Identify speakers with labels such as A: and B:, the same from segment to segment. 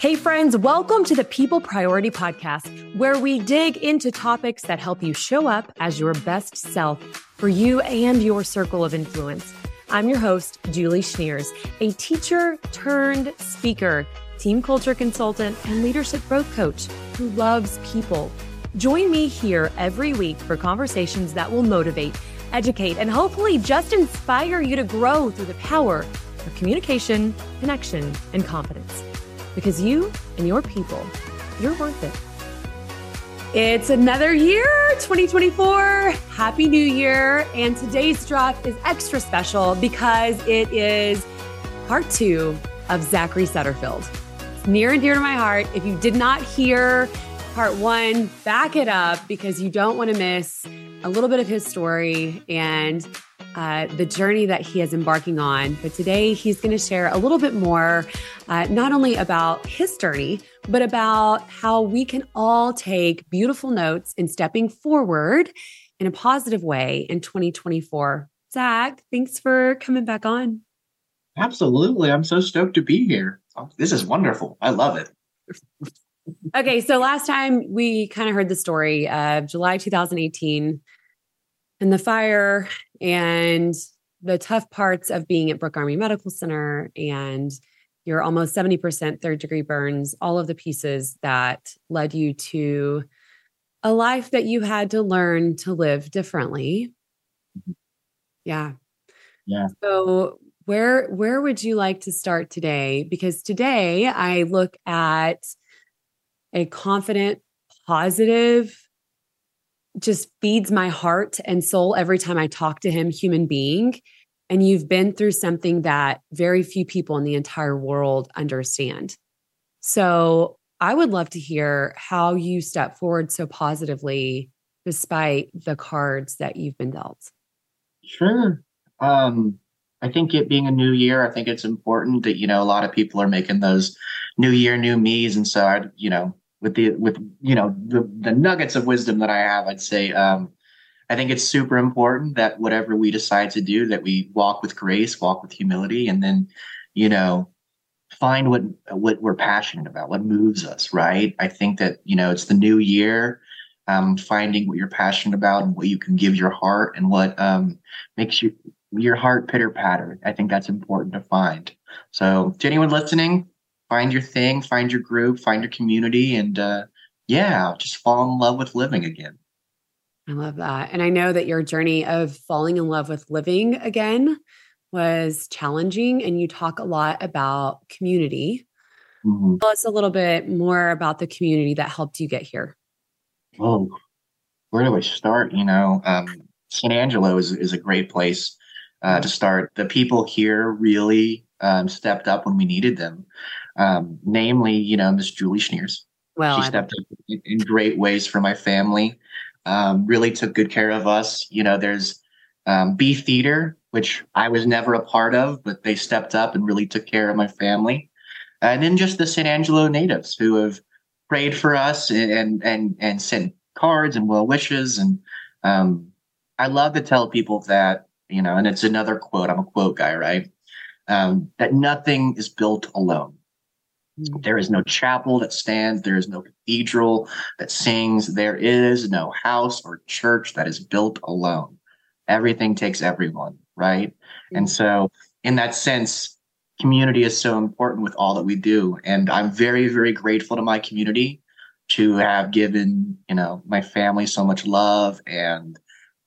A: Hey, friends, welcome to the People Priority Podcast, where we dig into topics that help you show up as your best self for you and your circle of influence. I'm your host, Julie Schneers, a teacher turned speaker, team culture consultant, and leadership growth coach who loves people. Join me here every week for conversations that will motivate, educate, and hopefully just inspire you to grow through the power of communication, connection, and confidence because you and your people, you're worth it. It's another year, 2024. Happy New Year. And today's drop is extra special because it is part two of Zachary Sutterfield. Near and dear to my heart. If you did not hear part one, back it up because you don't want to miss a little bit of his story and uh, the journey that he is embarking on. But today he's going to share a little bit more, uh, not only about his journey, but about how we can all take beautiful notes in stepping forward in a positive way in 2024. Zach, thanks for coming back on.
B: Absolutely. I'm so stoked to be here. This is wonderful. I love it.
A: Okay, so last time we kind of heard the story of July 2018 and the fire and the tough parts of being at Brooke Army Medical Center and your almost 70% third degree burns, all of the pieces that led you to a life that you had to learn to live differently. Yeah.
B: Yeah.
A: So where where would you like to start today? Because today I look at a confident, positive, just feeds my heart and soul every time I talk to him, human being. And you've been through something that very few people in the entire world understand. So I would love to hear how you step forward so positively despite the cards that you've been dealt.
B: Sure. Um, I think it being a new year, I think it's important that, you know, a lot of people are making those new year, new me's. And so I, you know, with the with you know the the nuggets of wisdom that I have, I'd say um, I think it's super important that whatever we decide to do, that we walk with grace, walk with humility, and then you know find what what we're passionate about, what moves us. Right? I think that you know it's the new year. Um, finding what you're passionate about and what you can give your heart and what um, makes you your heart pitter patter. I think that's important to find. So, to anyone listening, find your thing, find your group, find your community, and uh, yeah, just fall in love with living again.
A: I love that. And I know that your journey of falling in love with living again was challenging, and you talk a lot about community. Mm-hmm. Tell us a little bit more about the community that helped you get here.
B: Oh, where do I start? You know, um, San Angelo is, is a great place uh, to start. The people here really um, stepped up when we needed them um, namely, you know, Miss Julie Schneers. Well, she stepped up in great ways for my family. Um, really took good care of us. You know, there's um, B Theater, which I was never a part of, but they stepped up and really took care of my family. And then just the San Angelo natives who have prayed for us and and and sent cards and well wishes. And um, I love to tell people that you know, and it's another quote. I'm a quote guy, right? Um, that nothing is built alone. Mm. There is no chapel that stands. There is no cathedral that sings. There is no house or church that is built alone. Everything takes everyone, right? Mm-hmm. And so, in that sense, community is so important with all that we do. And I'm very, very grateful to my community to have given, you know, my family so much love and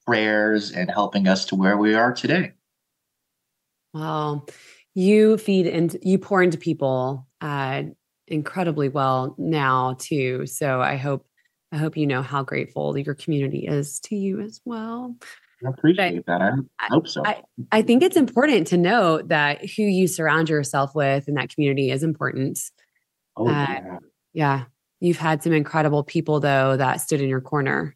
B: prayers and helping us to where we are today.
A: Wow you feed and you pour into people uh, incredibly well now too. So I hope I hope you know how grateful your community is to you as well.
B: I appreciate that. I, I hope so.
A: I, I, think it's important to note that who you surround yourself with in that community is important.
B: Oh, uh, yeah.
A: yeah. You've had some incredible people though that stood in your corner.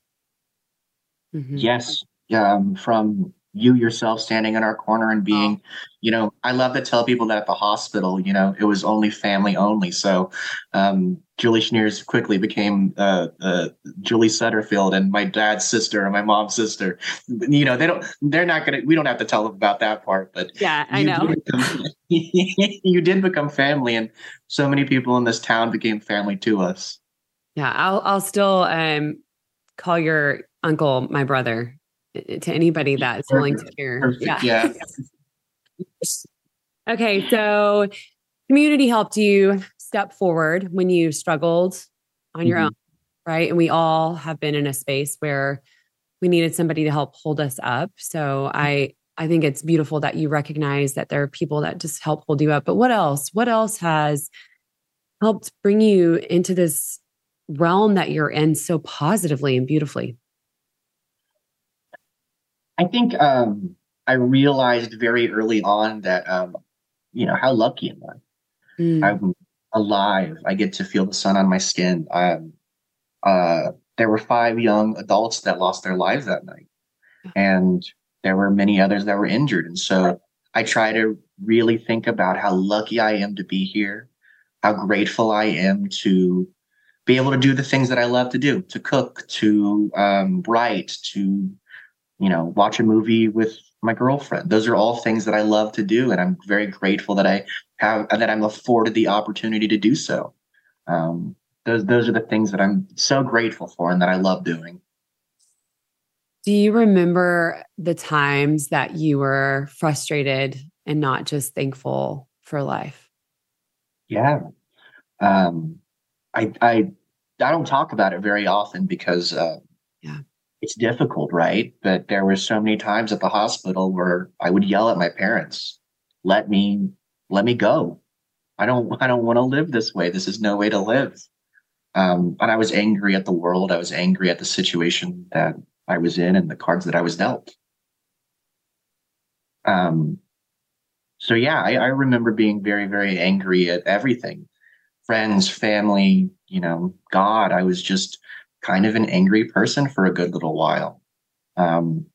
B: Mm-hmm. Yes. Yeah. Um, from you yourself standing in our corner and being, oh. you know, I love to tell people that at the hospital, you know, it was only family only. So um, Julie Schneers quickly became uh, uh, Julie Sutterfield and my dad's sister and my mom's sister. You know, they don't, they're not going to, we don't have to tell them about that part, but
A: yeah, I know.
B: Did become, you did become family and so many people in this town became family to us.
A: Yeah, I'll, I'll still um, call your uncle my brother to anybody that is willing to hear.
B: Perfect. Yeah.
A: yeah. okay. So community helped you step forward when you struggled on mm-hmm. your own, right? And we all have been in a space where we needed somebody to help hold us up. So I I think it's beautiful that you recognize that there are people that just help hold you up. But what else? What else has helped bring you into this realm that you're in so positively and beautifully?
B: I think um, I realized very early on that, um, you know, how lucky am I? Mm. I'm alive. I get to feel the sun on my skin. Um, uh, there were five young adults that lost their lives that night, and there were many others that were injured. And so I try to really think about how lucky I am to be here, how grateful I am to be able to do the things that I love to do, to cook, to um, write, to you know, watch a movie with my girlfriend. Those are all things that I love to do, and I'm very grateful that I have that I'm afforded the opportunity to do so. Um, those those are the things that I'm so grateful for and that I love doing.
A: Do you remember the times that you were frustrated and not just thankful for life?
B: Yeah. Um, I I I don't talk about it very often because uh,
A: yeah
B: it's difficult, right? But there were so many times at the hospital where I would yell at my parents, let me, let me go. I don't, I don't want to live this way. This is no way to live. Um, and I was angry at the world. I was angry at the situation that I was in and the cards that I was dealt. Um, so yeah, I, I remember being very, very angry at everything, friends, family, you know, God. I was just, kind of an angry person for a good little while. Um,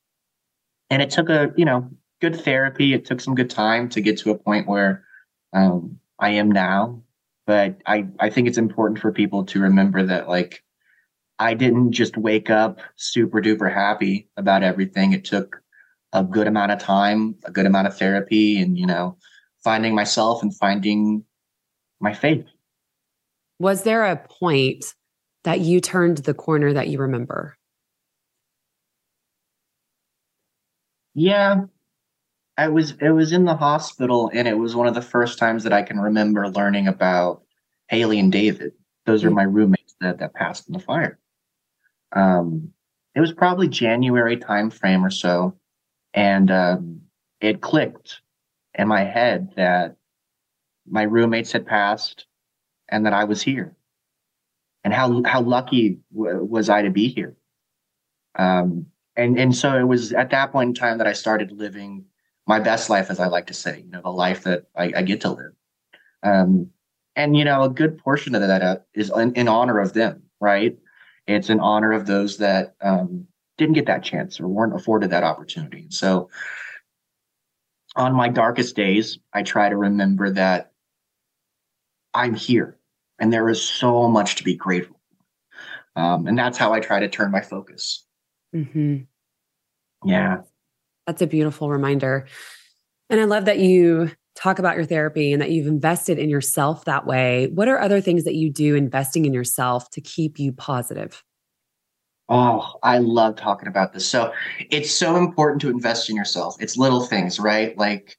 B: and it took a, you know, good therapy. It took some good time to get to a point where um, I am now. But I, I think it's important for people to remember that, like, I didn't just wake up super duper happy about everything. It took a good amount of time, a good amount of therapy, and, you know, finding myself and finding my faith.
A: Was there a point that you turned the corner that you remember?
B: Yeah. I was it was in the hospital and it was one of the first times that I can remember learning about Haley and David. Those are mm. my roommates that, that passed in the fire. Um it was probably January time frame or so. And um it clicked in my head that my roommates had passed and that I was here and how how lucky w- was I to be here. Um, and and so it was at that point in time that I started living my best life, as I like to say, you know, the life that I, I get to live. Um, and you know, a good portion of that uh, in, in, honor of them, right? It's in honor of those that um, didn't get that chance or weren't afforded that opportunity. So, on my darkest days, I try to remember that I'm here and there is so much to be grateful for. Um, and that's how I try to turn my focus.
A: Mm-hmm.
B: Yeah.
A: That's a beautiful reminder. And I love that you talk about your therapy and that you've invested in yourself that way. What are other things that you do investing in yourself to keep you positive?
B: Oh, I love talking about this. So it's so important to invest in yourself. It's little things, right? Like,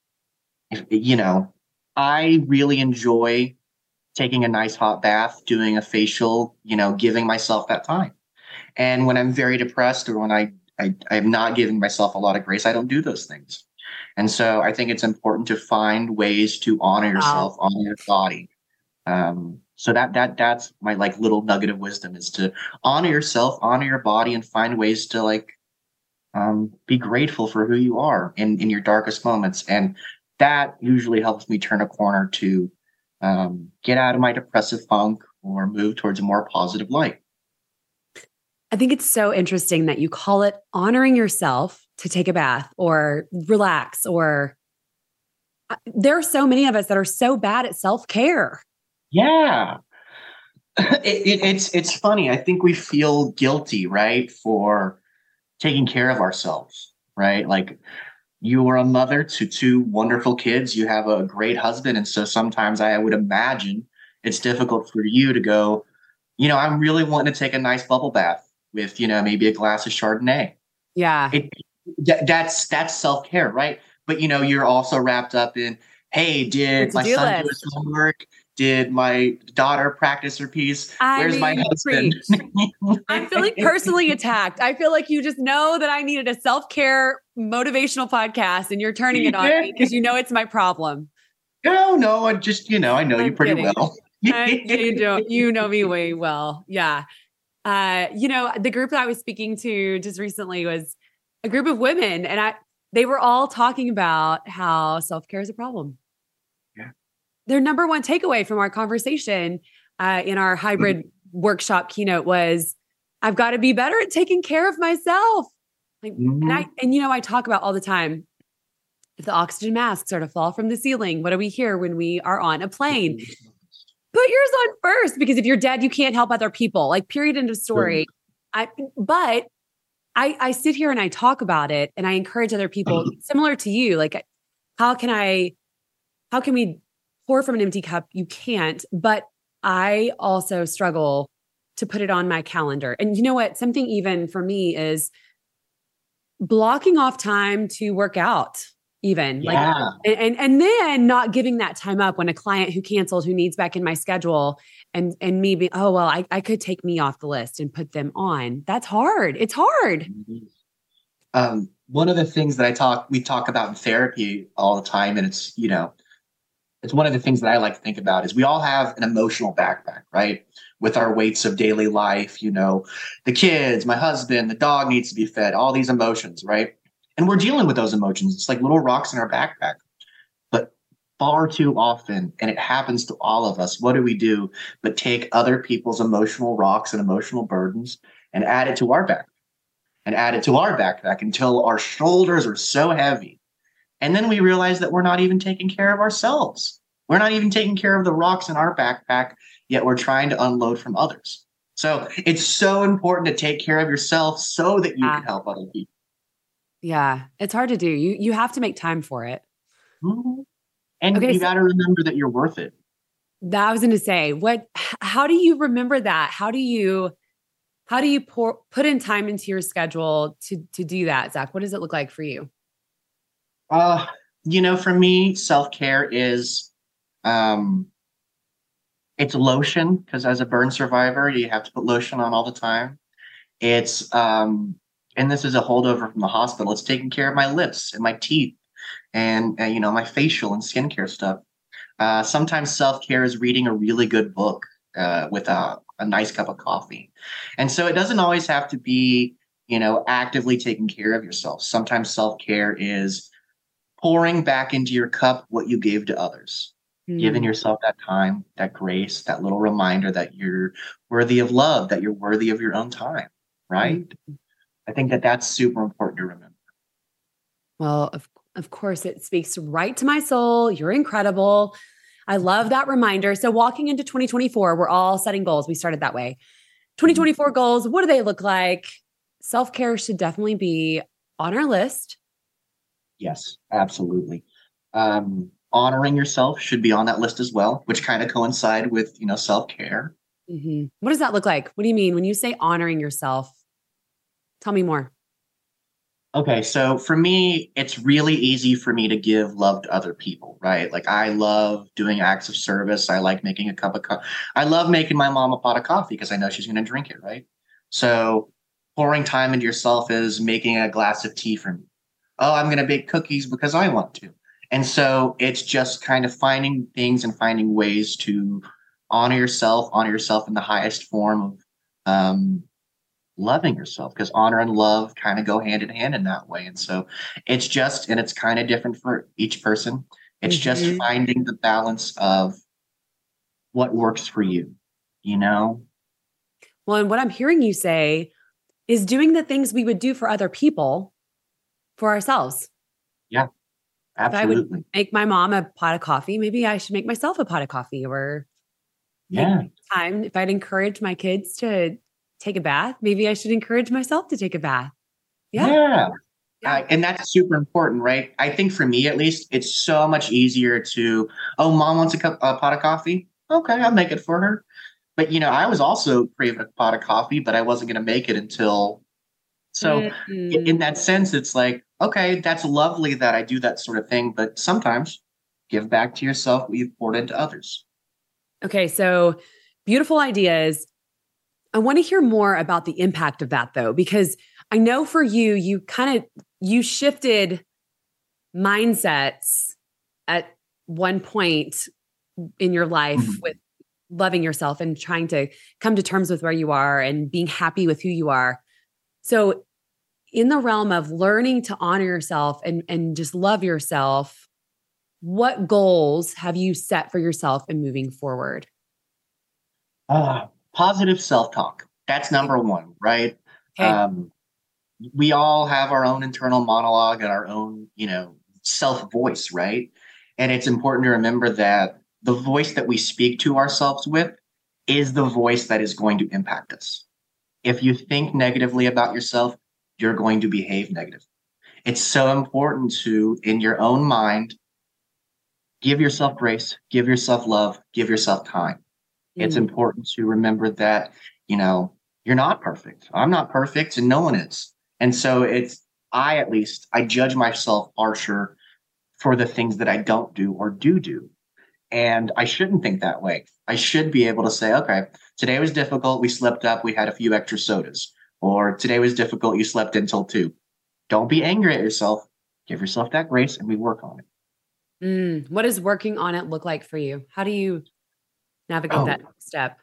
B: if, you know, I really enjoy taking a nice hot bath, doing a facial, you know, giving myself that time. And when I'm very depressed or when I, I I'm not giving myself a lot of grace, I don't do those things. And so I think it's important to find ways to honor yourself, wow. honor your body. Um, so that that that's my like little nugget of wisdom is to honor yourself, honor your body, and find ways to like um, be grateful for who you are in in your darkest moments. And that usually helps me turn a corner to um, get out of my depressive funk or move towards a more positive light.
A: I think it's so interesting that you call it honoring yourself to take a bath or relax or uh, there are so many of us that are so bad at self-care.
B: Yeah. It, it, it's it's funny. I think we feel guilty, right, for taking care of ourselves, right? Like you are a mother to two wonderful kids. You have a great husband, and so sometimes I would imagine it's difficult for you to go. You know, I'm really wanting to take a nice bubble bath with you know maybe a glass of Chardonnay.
A: Yeah,
B: it, that, that's that's self care, right? But you know, you're also wrapped up in, hey, did my son list. do his homework? Did my daughter practice her piece? I Where's mean, my husband?
A: I'm feeling personally attacked. I feel like you just know that I needed a self care motivational podcast, and you're turning it on me because you know it's my problem.
B: No, no, I just you know I know I'm you pretty kidding. well.
A: I, you do. You know me way well. Yeah. Uh, you know, the group that I was speaking to just recently was a group of women, and I they were all talking about how self care is a problem. Their number one takeaway from our conversation uh, in our hybrid mm-hmm. workshop keynote was, "I've got to be better at taking care of myself." Like, mm-hmm. and I and you know I talk about all the time. If the oxygen masks are to fall from the ceiling, what do we hear when we are on a plane? Put yours on first because if you're dead, you can't help other people. Like, period, end of story. I, but I, I sit here and I talk about it and I encourage other people similar to you. Like, how can I, how can we pour from an empty cup? You can't. But I also struggle to put it on my calendar. And you know what? Something even for me is blocking off time to work out even yeah. like and and then not giving that time up when a client who canceled who needs back in my schedule and and me being oh well I, I could take me off the list and put them on that's hard it's hard mm-hmm.
B: um one of the things that i talk we talk about in therapy all the time and it's you know it's one of the things that i like to think about is we all have an emotional backpack right with our weights of daily life you know the kids my husband the dog needs to be fed all these emotions right and we're dealing with those emotions. It's like little rocks in our backpack. But far too often, and it happens to all of us, what do we do but take other people's emotional rocks and emotional burdens and add it to our backpack and add it to our backpack until our shoulders are so heavy. And then we realize that we're not even taking care of ourselves. We're not even taking care of the rocks in our backpack, yet we're trying to unload from others. So it's so important to take care of yourself so that you can help other people.
A: Yeah, it's hard to do. You you have to make time for it.
B: Mm-hmm. And okay, you so, got to remember that you're worth it.
A: That I was going to say, what how do you remember that? How do you how do you pour, put in time into your schedule to to do that, Zach? What does it look like for you?
B: Uh, you know, for me, self-care is um it's lotion because as a burn survivor, you have to put lotion on all the time. It's um and this is a holdover from the hospital. It's taking care of my lips and my teeth and, and you know my facial and skincare stuff. Uh, sometimes self care is reading a really good book uh, with a, a nice cup of coffee, and so it doesn't always have to be you know actively taking care of yourself. Sometimes self care is pouring back into your cup what you gave to others. Mm. Giving yourself that time, that grace, that little reminder that you're worthy of love, that you're worthy of your own time, right? Mm. I think that that's super important to remember.
A: Well, of, of course, it speaks right to my soul. You're incredible. I love that reminder. So, walking into 2024, we're all setting goals. We started that way. 2024 mm-hmm. goals, what do they look like? Self care should definitely be on our list.
B: Yes, absolutely. Um, honoring yourself should be on that list as well, which kind of coincide with you know self care.
A: Mm-hmm. What does that look like? What do you mean when you say honoring yourself? Tell me more.
B: Okay, so for me, it's really easy for me to give love to other people, right? Like I love doing acts of service. I like making a cup of coffee. I love making my mom a pot of coffee because I know she's going to drink it, right? So pouring time into yourself is making a glass of tea for me. Oh, I'm going to bake cookies because I want to. And so it's just kind of finding things and finding ways to honor yourself, honor yourself in the highest form of um, loving yourself because honor and love kind of go hand in hand in that way. And so it's just, and it's kind of different for each person. It's mm-hmm. just finding the balance of what works for you, you know?
A: Well, and what I'm hearing you say is doing the things we would do for other people for ourselves.
B: Yeah. Absolutely. If I would
A: make my mom a pot of coffee, maybe I should make myself a pot of coffee or
B: yeah.
A: Time if I'd encourage my kids to take a bath, maybe I should encourage myself to take a bath.
B: Yeah. Yeah. yeah. Uh, and that's super important, right? I think for me at least, it's so much easier to, oh, mom wants a, cup, a pot of coffee. Okay, I'll make it for her. But you know, I was also craving a pot of coffee, but I wasn't going to make it until. So, mm-hmm. in that sense, it's like, okay, that's lovely that I do that sort of thing, but sometimes give back to yourself what you've poured into others.
A: Okay, so beautiful ideas. I want to hear more about the impact of that though, because I know for you, you kind of you shifted mindsets at one point in your life mm-hmm. with loving yourself and trying to come to terms with where you are and being happy with who you are. So in the realm of learning to honor yourself and and just love yourself, what goals have you set for yourself in moving forward?
B: Uh, positive self-talk. That's number one, right? Okay. Um, we all have our own internal monologue and our own, you know, self voice, right? And it's important to remember that the voice that we speak to ourselves with is the voice that is going to impact us. If you think negatively about yourself, you're going to behave negatively. It's so important to, in your own mind, give yourself grace, give yourself love, give yourself time. Mm. It's important to remember that, you know, you're not perfect. I'm not perfect and no one is. And so it's, I at least, I judge myself harsher for the things that I don't do or do do. And I shouldn't think that way. I should be able to say, okay, today was difficult. We slept up. We had a few extra sodas. Or today was difficult. You slept until two. Don't be angry at yourself. Give yourself that grace and we work on it.
A: Mm, what does working on it look like for you? How do you navigate oh, that step?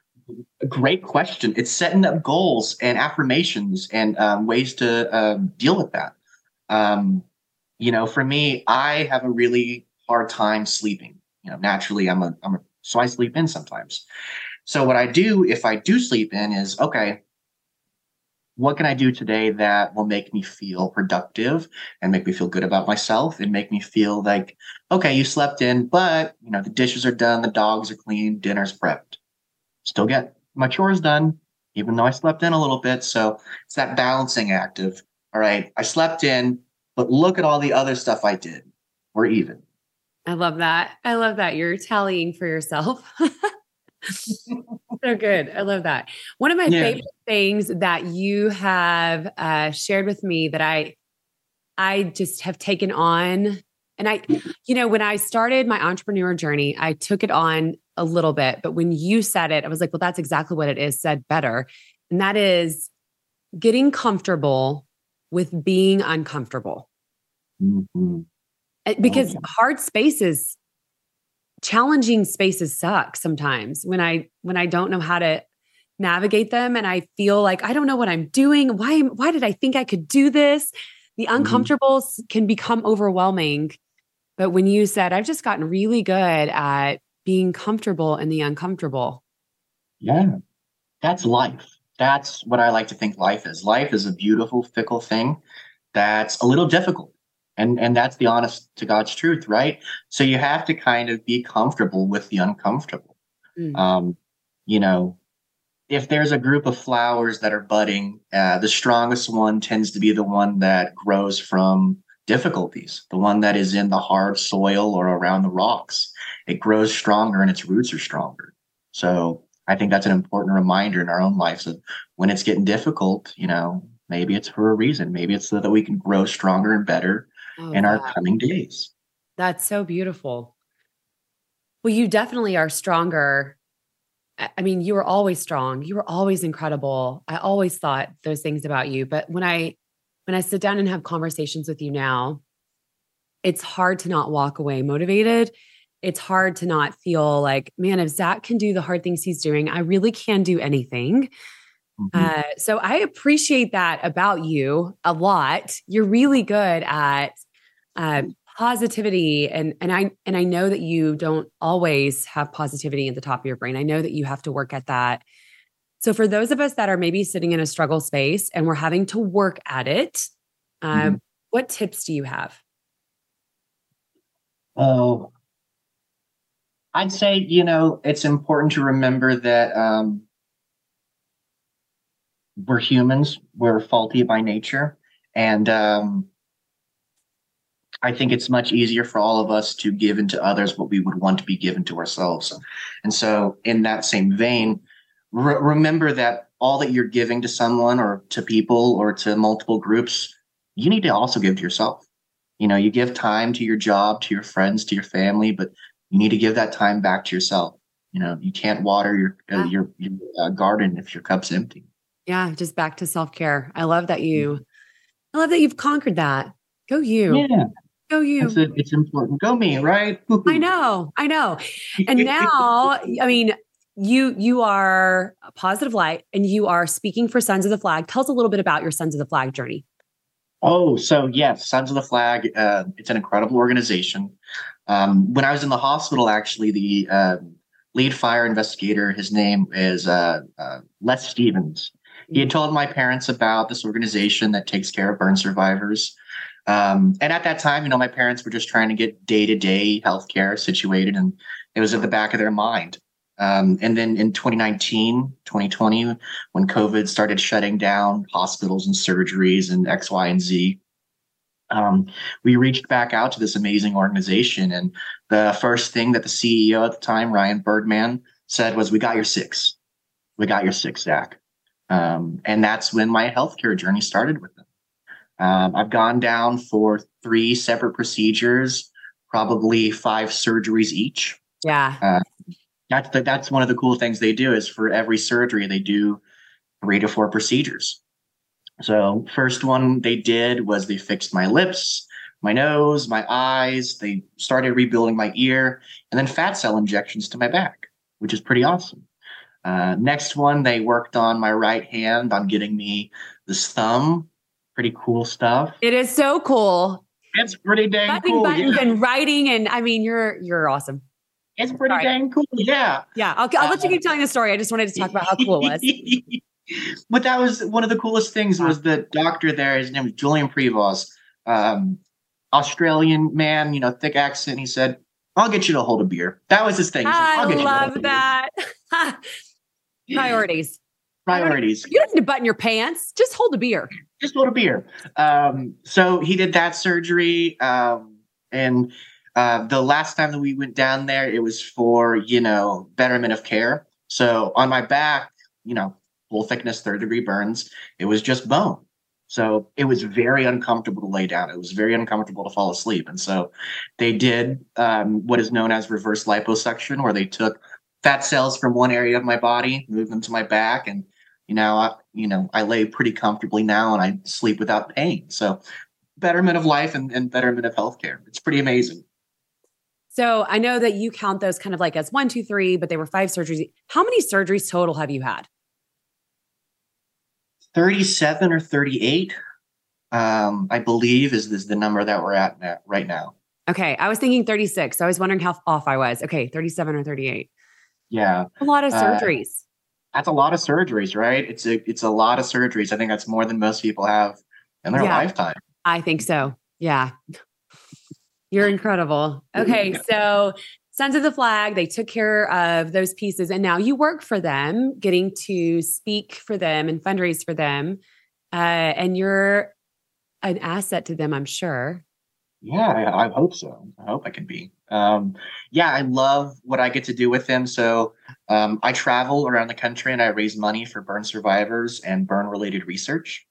B: A great question. It's setting up goals and affirmations and um, ways to um, deal with that. Um, you know, for me, I have a really hard time sleeping you know, naturally I'm a, I'm a, so I sleep in sometimes. So what I do if I do sleep in is, okay, what can I do today that will make me feel productive and make me feel good about myself and make me feel like, okay, you slept in, but you know, the dishes are done, the dogs are clean, dinner's prepped. Still get my chores done, even though I slept in a little bit. So it's that balancing act of, all right, I slept in, but look at all the other stuff I did. We're even.
A: I love that. I love that. You're tallying for yourself. so good. I love that. One of my yeah. favorite things that you have uh, shared with me that I I just have taken on and I you know when I started my entrepreneur journey, I took it on a little bit, but when you said it, I was like, well that's exactly what it is said better. And that is getting comfortable with being uncomfortable. Mm-hmm. Eh, because hard spaces challenging spaces suck sometimes when i when i don't know how to navigate them and i feel like i don't know what i'm doing. Why why did i think i could do this? The uncomfortables mm-hmm. can become overwhelming but when you said i've just gotten really good at being comfortable in the uncomfortable.
B: Yeah. That's life. That's what i like to think life is. Life is a beautiful fickle thing that's a little difficult and and that's the honest to god's truth right? So you have to kind of be comfortable with the uncomfortable. Mm. um you know if there's a group of flowers that are budding uh, the strongest one tends to be the one that grows from difficulties the one that is in the hard soil or around the rocks. It grows stronger and its roots are stronger. So i think that's an important reminder in our own lives of when it's getting difficult you know maybe it's for a reason. Maybe it's so that we can grow stronger and better oh, in wow. our coming days.
A: That's so beautiful. Well, you definitely are stronger. I mean, you were always strong. You were always incredible. I always thought those things about you, but when I when I sit down and have conversations with you now, it's hard to not walk away motivated. It's hard to not feel like, man, if Zach can do the hard things he's doing, I really can do anything. Mm-hmm. Uh, so I appreciate that about you a lot. You're really good at uh, positivity and and I and I know that you don't always have positivity at the top of your brain. I know that you have to work at that. So for those of us that are maybe sitting in a struggle space and we're having to work at it, um, mm-hmm. What tips do you have?
B: Oh, I'd say, you know, it's important to remember that um, we're humans, we're faulty by nature. And um, I think it's much easier for all of us to give into others what we would want to be given to ourselves. And so, in that same vein, re- remember that all that you're giving to someone or to people or to multiple groups, you need to also give to yourself. You know, you give time to your job, to your friends, to your family, but you need to give that time back to yourself. You know, you can't water your uh, your, your uh, garden if your cup's empty.
A: Yeah, just back to self care. I love that you. Mm-hmm. I love that you've conquered that. Go you.
B: Yeah.
A: Go you.
B: It's, a, it's important. Go me, right?
A: I know. I know. And now, I mean, you you are a positive light and you are speaking for Sons of the Flag. Tell us a little bit about your Sons of the Flag journey.
B: Oh, so yes, Sons of the Flag. Uh, it's an incredible organization. Um, when I was in the hospital, actually, the uh, lead fire investigator, his name is uh, uh, Les Stevens. He had told my parents about this organization that takes care of burn survivors. Um, and at that time, you know, my parents were just trying to get day to day healthcare situated, and it was at the back of their mind. Um, and then in 2019, 2020, when COVID started shutting down hospitals and surgeries and X, Y, and Z, um, we reached back out to this amazing organization. And the first thing that the CEO at the time, Ryan Bergman, said was, We got your six. We got your six, Zach. Um, and that's when my healthcare journey started with them. Um, I've gone down for three separate procedures, probably five surgeries each.
A: Yeah.
B: Uh, that's the, that's one of the cool things they do is for every surgery they do three to four procedures. So first one they did was they fixed my lips, my nose, my eyes. They started rebuilding my ear, and then fat cell injections to my back, which is pretty awesome. Uh, next one they worked on my right hand on getting me this thumb. Pretty cool stuff.
A: It is so cool.
B: It's pretty dang Buttoning cool.
A: Buttons yeah. and writing, and I mean, you're you're awesome.
B: It's pretty Sorry. dang cool. Yeah.
A: Yeah. I'll, I'll let you keep telling the story. I just wanted to talk about how cool it was.
B: but that was one of the coolest things was the doctor there. His name was Julian Prevost, um, Australian man, you know, thick accent. He said, I'll get you to hold a beer. That was his thing. Said,
A: I love that. Priorities.
B: Priorities.
A: You don't need to button your pants. Just hold a beer.
B: Just hold a beer. Um, so he did that surgery. Um, and uh, the last time that we went down there, it was for, you know, betterment of care. So on my back, you know, full thickness, third degree burns, it was just bone. So it was very uncomfortable to lay down. It was very uncomfortable to fall asleep. And so they did um, what is known as reverse liposuction, where they took fat cells from one area of my body, moved them to my back, and you know, I, you know, I lay pretty comfortably now, and I sleep without pain. So betterment of life and, and betterment of healthcare. It's pretty amazing.
A: So I know that you count those kind of like as one, two, three, but they were five surgeries. How many surgeries total have you had?
B: 37 or 38, um, I believe is, is the number that we're at now, right now.
A: Okay. I was thinking 36. So I was wondering how off I was. Okay. 37 or 38.
B: Yeah.
A: A lot of uh, surgeries. Uh,
B: that's a lot of surgeries, right? It's a, it's a lot of surgeries. I think that's more than most people have in their yeah, lifetime.
A: I think so. Yeah. You're incredible. Okay, so Sons of the Flag, they took care of those pieces, and now you work for them, getting to speak for them and fundraise for them. Uh, and you're an asset to them, I'm sure.
B: Yeah, I, I, hope so. I hope I can be. Um, yeah, I love what I get to do with them. So um, I travel around the country and I raise money for burn survivors and burn related research.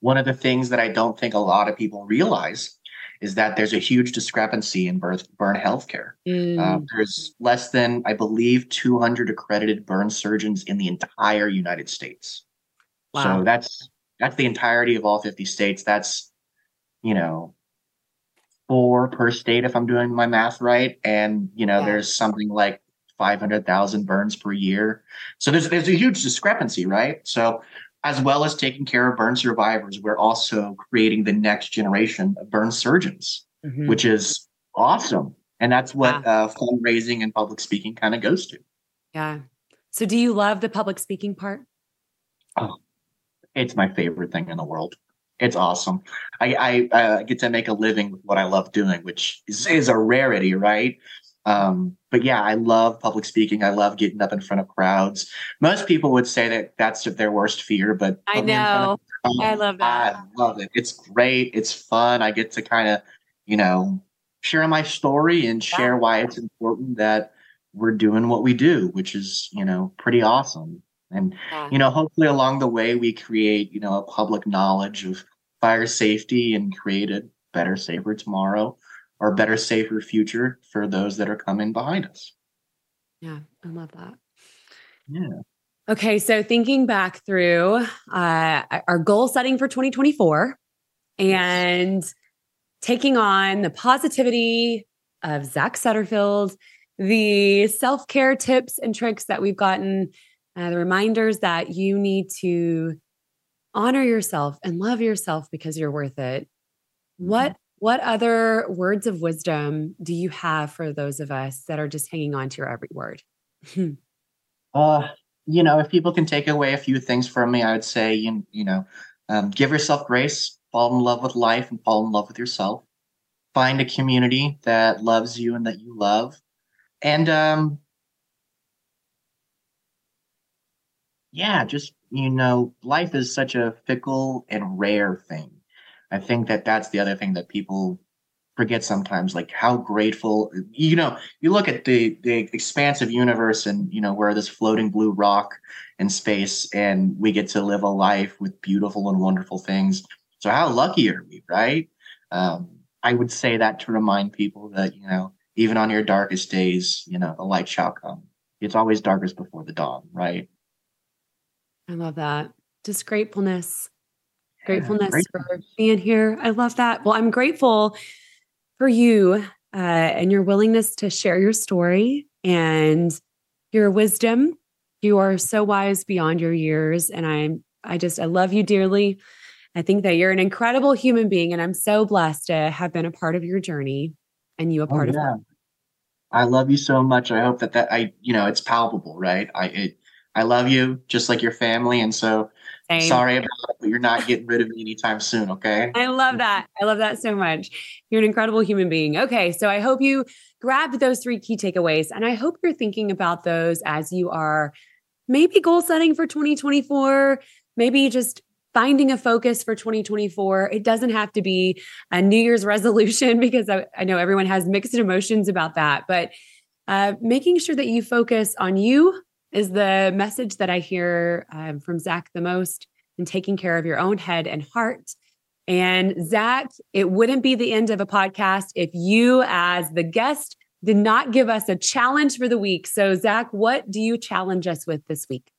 B: One of the things that I don't think a lot of people realize is that there's a huge discrepancy in birth, burn healthcare. Mm. Uh, there's less than, I believe, 200 accredited burn surgeons in the entire United States. Wow. So that's that's the entirety of all 50 states. That's you know four per state if I'm doing my math right, and you know yeah. there's something like 500,000 burns per year. So there's there's a huge discrepancy, right? So as well as taking care of burn survivors, we're also creating the next generation of burn surgeons, mm-hmm. which is awesome. And that's what yeah. uh, fundraising and public speaking kind of goes to.
A: Yeah. So, do you love the public speaking part?
B: Oh, it's my favorite thing in the world. it's awesome. I, I uh, get to make a living with what I love doing, which is, is a rarity, right? Um, but yeah, I love public speaking. I love getting up in front of crowds. Most people would say that that's their worst fear, but
A: I know. Of, I love that.
B: I love it. It's great. It's fun. I get to kind of, you know, share my story and share why it's important that we're doing what we do, which is, you know, pretty awesome. And, yeah. you know, hopefully along the way, we create, you know, a public knowledge of fire safety and create a better, safer tomorrow or better, safer future for those that are coming behind us.
A: Yeah, I love that.
B: Yeah.
A: Okay, so thinking back through uh, our goal setting for 2024 and taking on the positivity of Zach Sutterfield, the self care tips and tricks that we've gotten, uh, the reminders that you need to honor yourself and love yourself because you're worth it. What what other words of wisdom do you have for those of us that are just hanging on to your every word?
B: uh, you know, if people can take away a few things from me, I would say, you, you know, um, give yourself grace, fall in love with life, and fall in love with yourself. Find a community that loves you and that you love. And um, yeah, just, you know, life is such a fickle and rare thing I think that that's the other thing that people forget sometimes, like how grateful, you know, you look at the, the expansive universe and, you know, we're this floating blue rock in space and we get to live a life with beautiful and wonderful things. So how lucky are we, right? Um, I would say that to remind people that, you know, even on your darkest days, you know, the light shall come. It's always darkest before the dawn, right?
A: I love that. Just gratefulness gratefulness for being here. I love that. Well, I'm grateful for you uh, and your willingness to share your story and your wisdom. You are so wise beyond your years, and I'm I just I love you dearly. I think that you're an incredible human being, and I'm so blessed to have been a part of your journey and you a oh, part oh, yeah. of it.
B: I love you so much. I hope that that I you know it's palpable, right? I it, I love you just like your family, and so same. Sorry about it, but you're not getting rid of me anytime soon. Okay.
A: I love that. I love that so much. You're an incredible human being. Okay. So I hope you grabbed those three key takeaways. And I hope you're thinking about those as you are maybe goal setting for 2024, maybe just finding a focus for 2024. It doesn't have to be a New Year's resolution because I, I know everyone has mixed emotions about that, but uh, making sure that you focus on you is the message that I hear um, from Zach the most in taking care of your own head and heart. And Zach, it wouldn't be the end of a podcast if you, as the guest, did not give us a challenge for the week. So, Zach, what do you challenge us with this week?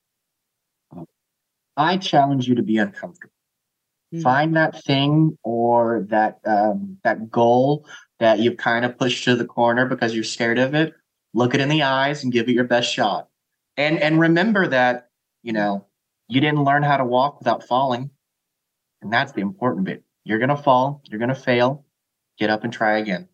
B: I challenge you to be uncomfortable. Mm-hmm. Find that thing or that um, that goal that you've kind of pushed to the corner because you're scared of it. Look it in the eyes and give it your best shot and and remember that you know you didn't learn how to walk without falling. And that's the important bit. You're going to fall you're going to fail. Get up and try again.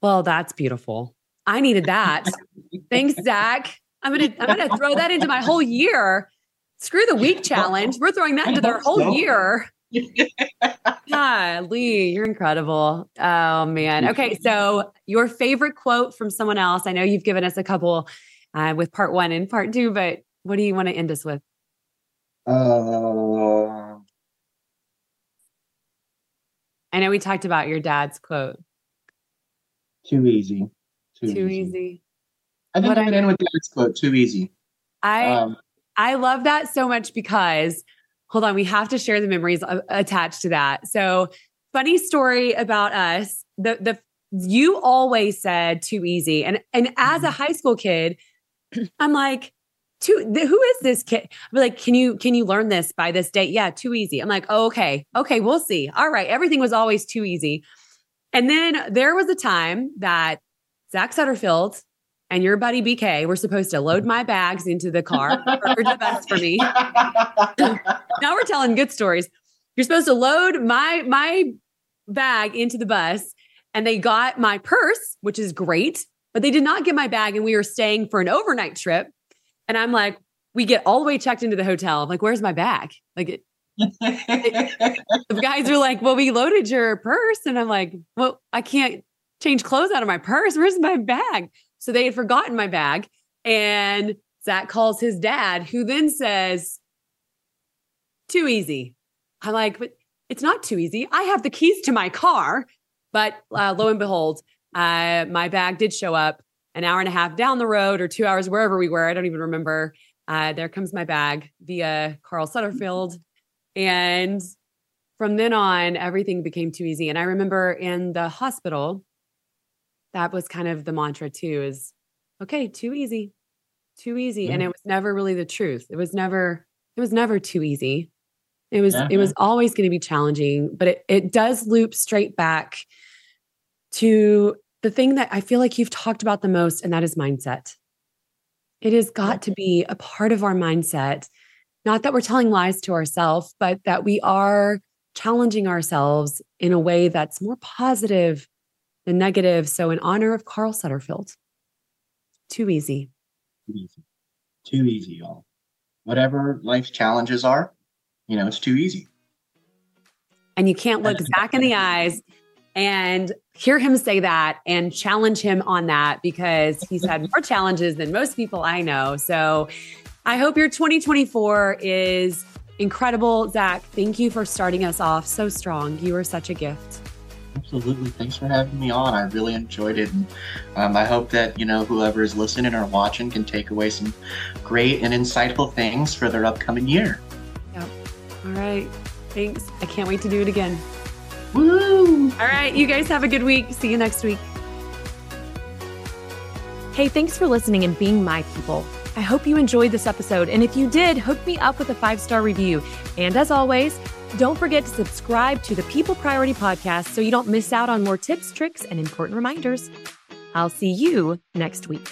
A: Well that's beautiful. I needed that. Thanks zach. I'm gonna i'm gonna throw that into my whole year. Screw the week challenge. We're throwing that into their whole year. Yeah, Lee, you're incredible. Oh man. Okay, so your favorite quote from someone else. I know you've given us a couple uh, with part one and part two. But what do you want to end us with? Uh, I know we talked about your dad's quote.
B: Too easy.
A: Too, too easy. easy.
B: I think I'm in with dad's quote. Too easy.
A: I um, I love that so much because hold on, we have to share the memories attached to that. So funny story about us. The the you always said too easy, and and as a mm-hmm. high school kid, I'm like, too, who is this kid? I'm like, can you can you learn this by this date? Yeah, too easy. I'm like, oh, okay, okay, we'll see. All right, everything was always too easy. And then there was a time that Zach Sutterfield and your buddy BK were supposed to load my bags into the car or the bus for me. now we're telling good stories. You're supposed to load my my bag into the bus, and they got my purse, which is great but they did not get my bag and we were staying for an overnight trip. And I'm like, we get all the way checked into the hotel. I'm like, where's my bag? Like, the guys are like, Well, we loaded your purse. And I'm like, Well, I can't change clothes out of my purse. Where's my bag? So they had forgotten my bag. And Zach calls his dad, who then says, Too easy. I'm like, But it's not too easy. I have the keys to my car. But uh, lo and behold, uh, my bag did show up an hour and a half down the road or two hours, wherever we were. I don't even remember. Uh, there comes my bag via Carl Sutterfield. And from then on, everything became too easy. And I remember in the hospital, that was kind of the mantra too is okay, too easy, too easy. Yeah. And it was never really the truth. It was never, it was never too easy. It was, it was always going to be challenging, but it, it does loop straight back to the thing that I feel like you've talked about the most, and that is mindset. It has got to be a part of our mindset. Not that we're telling lies to ourselves, but that we are challenging ourselves in a way that's more positive than negative. So, in honor of Carl Sutterfield, too easy.
B: Too easy. Too easy, y'all. Whatever life's challenges are, you know, it's too easy.
A: And you can't look Zach in the eyes and hear him say that and challenge him on that because he's had more challenges than most people I know. So I hope your 2024 is incredible. Zach, thank you for starting us off so strong. You are such a gift.
B: Absolutely. Thanks for having me on. I really enjoyed it. And um, I hope that, you know, whoever is listening or watching can take away some great and insightful things for their upcoming year.
A: Yep. All right. Thanks. I can't wait to do it again.
B: Woo!
A: All right, you guys have a good week. See you next week. Hey, thanks for listening and being my people. I hope you enjoyed this episode. And if you did, hook me up with a five star review. And as always, don't forget to subscribe to the People Priority Podcast so you don't miss out on more tips, tricks, and important reminders. I'll see you next week.